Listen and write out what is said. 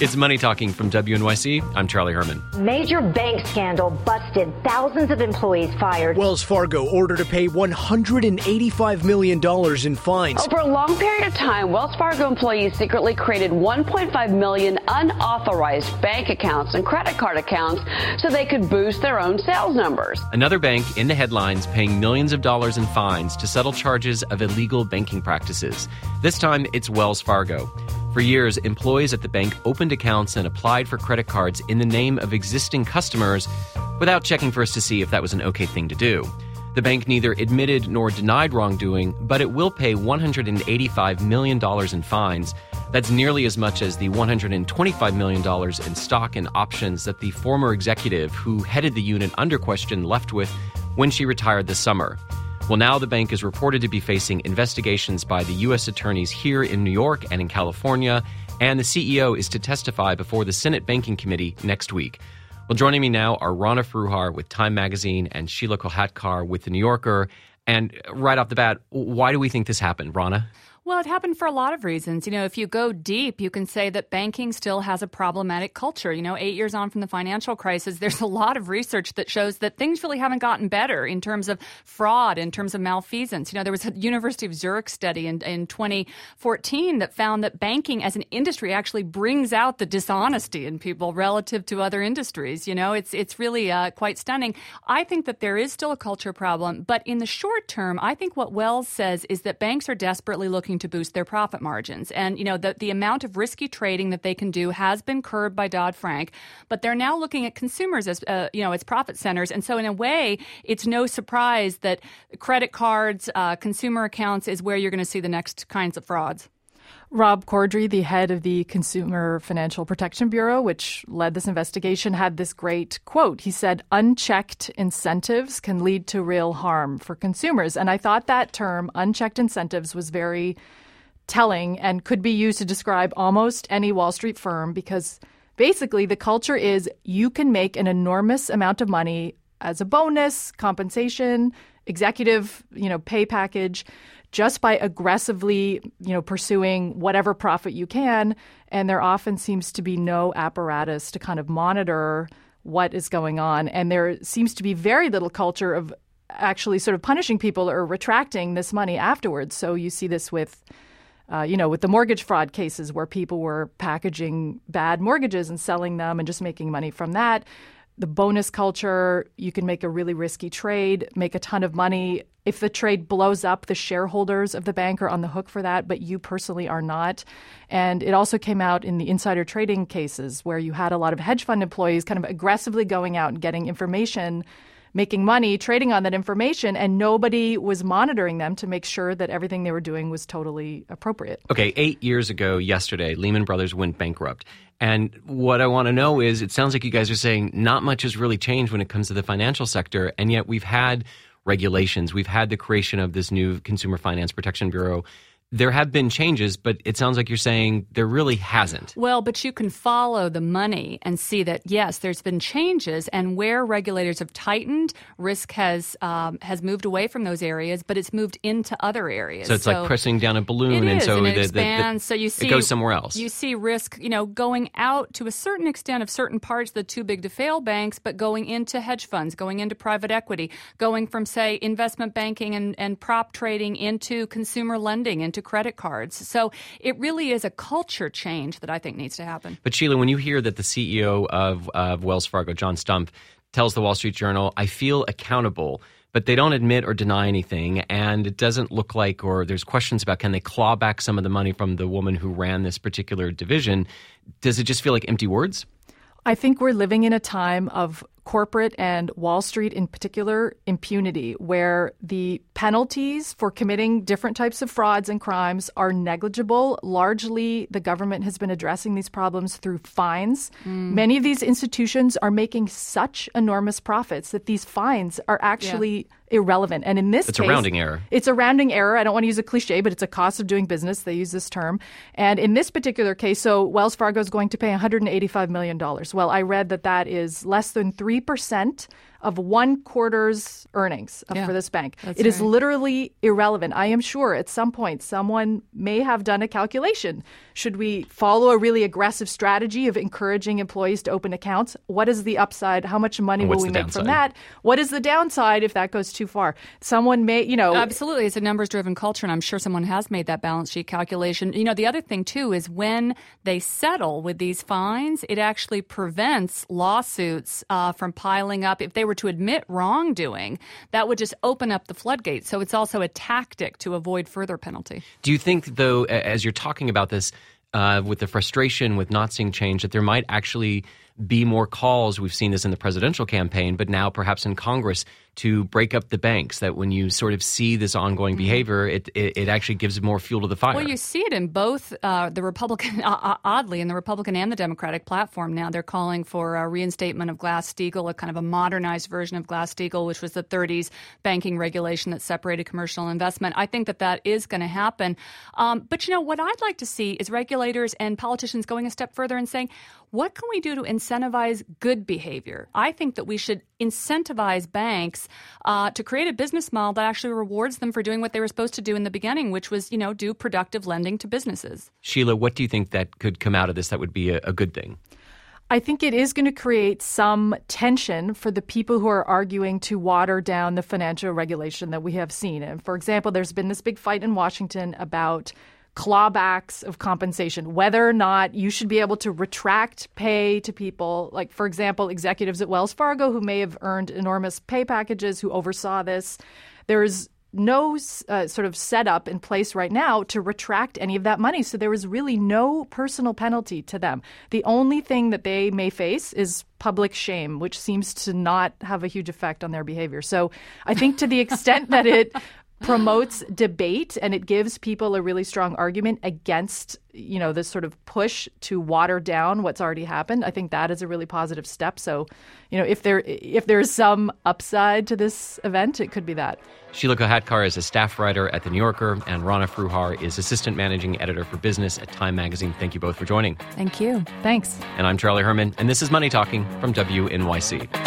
It's Money Talking from WNYC. I'm Charlie Herman. Major bank scandal busted. Thousands of employees fired. Wells Fargo ordered to pay $185 million in fines. Over a long period of time, Wells Fargo employees secretly created 1.5 million unauthorized bank accounts and credit card accounts so they could boost their own sales numbers. Another bank in the headlines paying millions of dollars in fines to settle charges of illegal banking practices. This time, it's Wells Fargo. For years, employees at the bank opened accounts and applied for credit cards in the name of existing customers without checking first to see if that was an okay thing to do. The bank neither admitted nor denied wrongdoing, but it will pay $185 million in fines. That's nearly as much as the $125 million in stock and options that the former executive who headed the unit under question left with when she retired this summer. Well, now the bank is reported to be facing investigations by the U.S. attorneys here in New York and in California, and the CEO is to testify before the Senate Banking Committee next week. Well, joining me now are Rana Foroohar with Time Magazine and Sheelah Kolhatkar with The New Yorker. And right off the bat, why do we think this happened, Rana? Well, it happened for a lot of reasons. You know, if you go deep, you can say that banking still has a problematic culture. You know, eight years on from the financial crisis, there's a lot of research that shows that things really haven't gotten better in terms of fraud, in terms of malfeasance. You know, there was a University of Zurich study in, in 2014 that found that banking as an industry actually brings out the dishonesty in people relative to other industries. You know, it's, it's really uh, quite stunning. I think that there is still a culture problem, but in the short term, I think what Wells says is that banks are desperately looking to boost their profit margins. And, you know, the, the amount of risky trading that they can do has been curbed by Dodd Frank, but they're now looking at consumers as, uh, you know, as profit centers. And so, in a way, it's no surprise that credit cards, uh, consumer accounts is where you're going to see the next kinds of frauds. Rob Cordray, the head of the Consumer Financial Protection Bureau, which led this investigation, had this great quote. He said, Unchecked incentives can lead to real harm for consumers. And I thought that term, unchecked incentives, was very telling and could be used to describe almost any Wall Street firm because basically the culture is you can make an enormous amount of money as a bonus, compensation, executive, you know, pay package just by aggressively, you know, pursuing whatever profit you can. And there often seems to be no apparatus to kind of monitor what is going on. And there seems to be very little culture of actually sort of punishing people or retracting this money afterwards. So you see this with uh, you know, with the mortgage fraud cases where people were packaging bad mortgages and selling them and just making money from that. The bonus culture, you can make a really risky trade, make a ton of money. If the trade blows up, the shareholders of the bank are on the hook for that, but you personally are not. And it also came out in the insider trading cases where you had a lot of hedge fund employees kind of aggressively going out and getting information making money trading on that information, and nobody was monitoring them to make sure that everything they were doing was totally appropriate. Okay, eight years ago, yesterday, Lehman Brothers went bankrupt. And what I want to know is it sounds like you guys are saying not much has really changed when it comes to the financial sector, and yet we've had regulations, we've had the creation of this new Consumer Finance Protection Bureau there have been changes, but it sounds like you're saying there really hasn't. Well, but you can follow the money and see that yes, there's been changes, and where regulators have tightened, risk has um, has moved away from those areas, but it's moved into other areas. So it's so like pressing down a balloon, and so and it the, expands. The, so you see it goes somewhere else. You see risk, you know, going out to a certain extent of certain parts of the too big to fail banks, but going into hedge funds, going into private equity, going from say investment banking and, and prop trading into consumer lending, into credit cards. So it really is a culture change that I think needs to happen. But Sheelah, when you hear that the CEO of, of Wells Fargo, John Stumpf, tells the Wall Street Journal, I feel accountable but they don't admit or deny anything. And it doesn't look like, or there's questions about can they claw back some of the money from the woman who ran this particular division. Does it just feel like empty words? I think we're living in a time of corporate and Wall Street in particular impunity, where the penalties for committing different types of frauds and crimes are negligible. Largely, the government has been addressing these problems through fines. Mm. Many of these institutions are making such enormous profits that these fines are actually. Yeah irrelevant. And in this it's case, a rounding error. It's a rounding error. I don't want to use a cliche, but it's a cost of doing business. They use this term. And in this particular case, so Wells Fargo is going to pay $185 million. Well, I read that that is less than 3% of one quarter's earnings Yeah, for this bank. that's It is right. literally irrelevant. I am sure at some point someone may have done a calculation. Should we follow a really aggressive strategy of encouraging employees to open accounts? What is the upside? How much money will we the make from that? What is the downside if that goes too far? Someone may, you know, Absolutely. It's a numbers driven culture, and I'm sure someone has made that balance sheet calculation. You know, the other thing, too, is when they settle with these fines, it actually prevents lawsuits uh, from piling up. If they were to admit wrongdoing, that would just open up the floodgates. So it's also a tactic to avoid further penalty. Do you think, though, as you're talking about this, uh, with the frustration with not seeing change, that there might actually be more calls? We've seen this in the presidential campaign, but now perhaps in Congress to break up the banks. That when you sort of see this ongoing behavior, it, it it actually gives more fuel to the fire. Well, you see it in both uh, the Republican, uh, oddly, in the Republican and the Democratic platform. Now they're calling for a reinstatement of Glass Steagall, a kind of a modernized version of Glass Steagall, which was the 30s banking regulation that separated commercial investment. I think that that is going to happen. Um, but you know what I'd like to see is regulators and politicians going a step further and saying, what can we do to incentivize good behavior? I think that we should incentivize banks uh, to create a business model that actually rewards them for doing what they were supposed to do in the beginning, which was, you know, do productive lending to businesses. Sheelah, what do you think that could come out of this that would be a, a good thing? I think it is going to create some tension for the people who are arguing to water down the financial regulation that we have seen. And for example, there's been this big fight in Washington about clawbacks of compensation, whether or not you should be able to retract pay to people, like, for example, executives at Wells Fargo who may have earned enormous pay packages who oversaw this. There's no uh, sort of setup in place right now to retract any of that money. So there is really no personal penalty to them. The only thing that they may face is public shame, which seems to not have a huge effect on their behavior. So I think to the extent that it promotes debate and it gives people a really strong argument against you know this sort of push to water down what's already happened i think that is a really positive step so you know if there if there's some upside to this event it could be that Sheelah Kolhatkar is a staff writer at The New Yorker, and Rana Foroohar is assistant managing editor for business at Time Magazine. Thank you both for joining. Thank you. thanks And I'm Charlie Herman, and this is Money Talking from WNYC.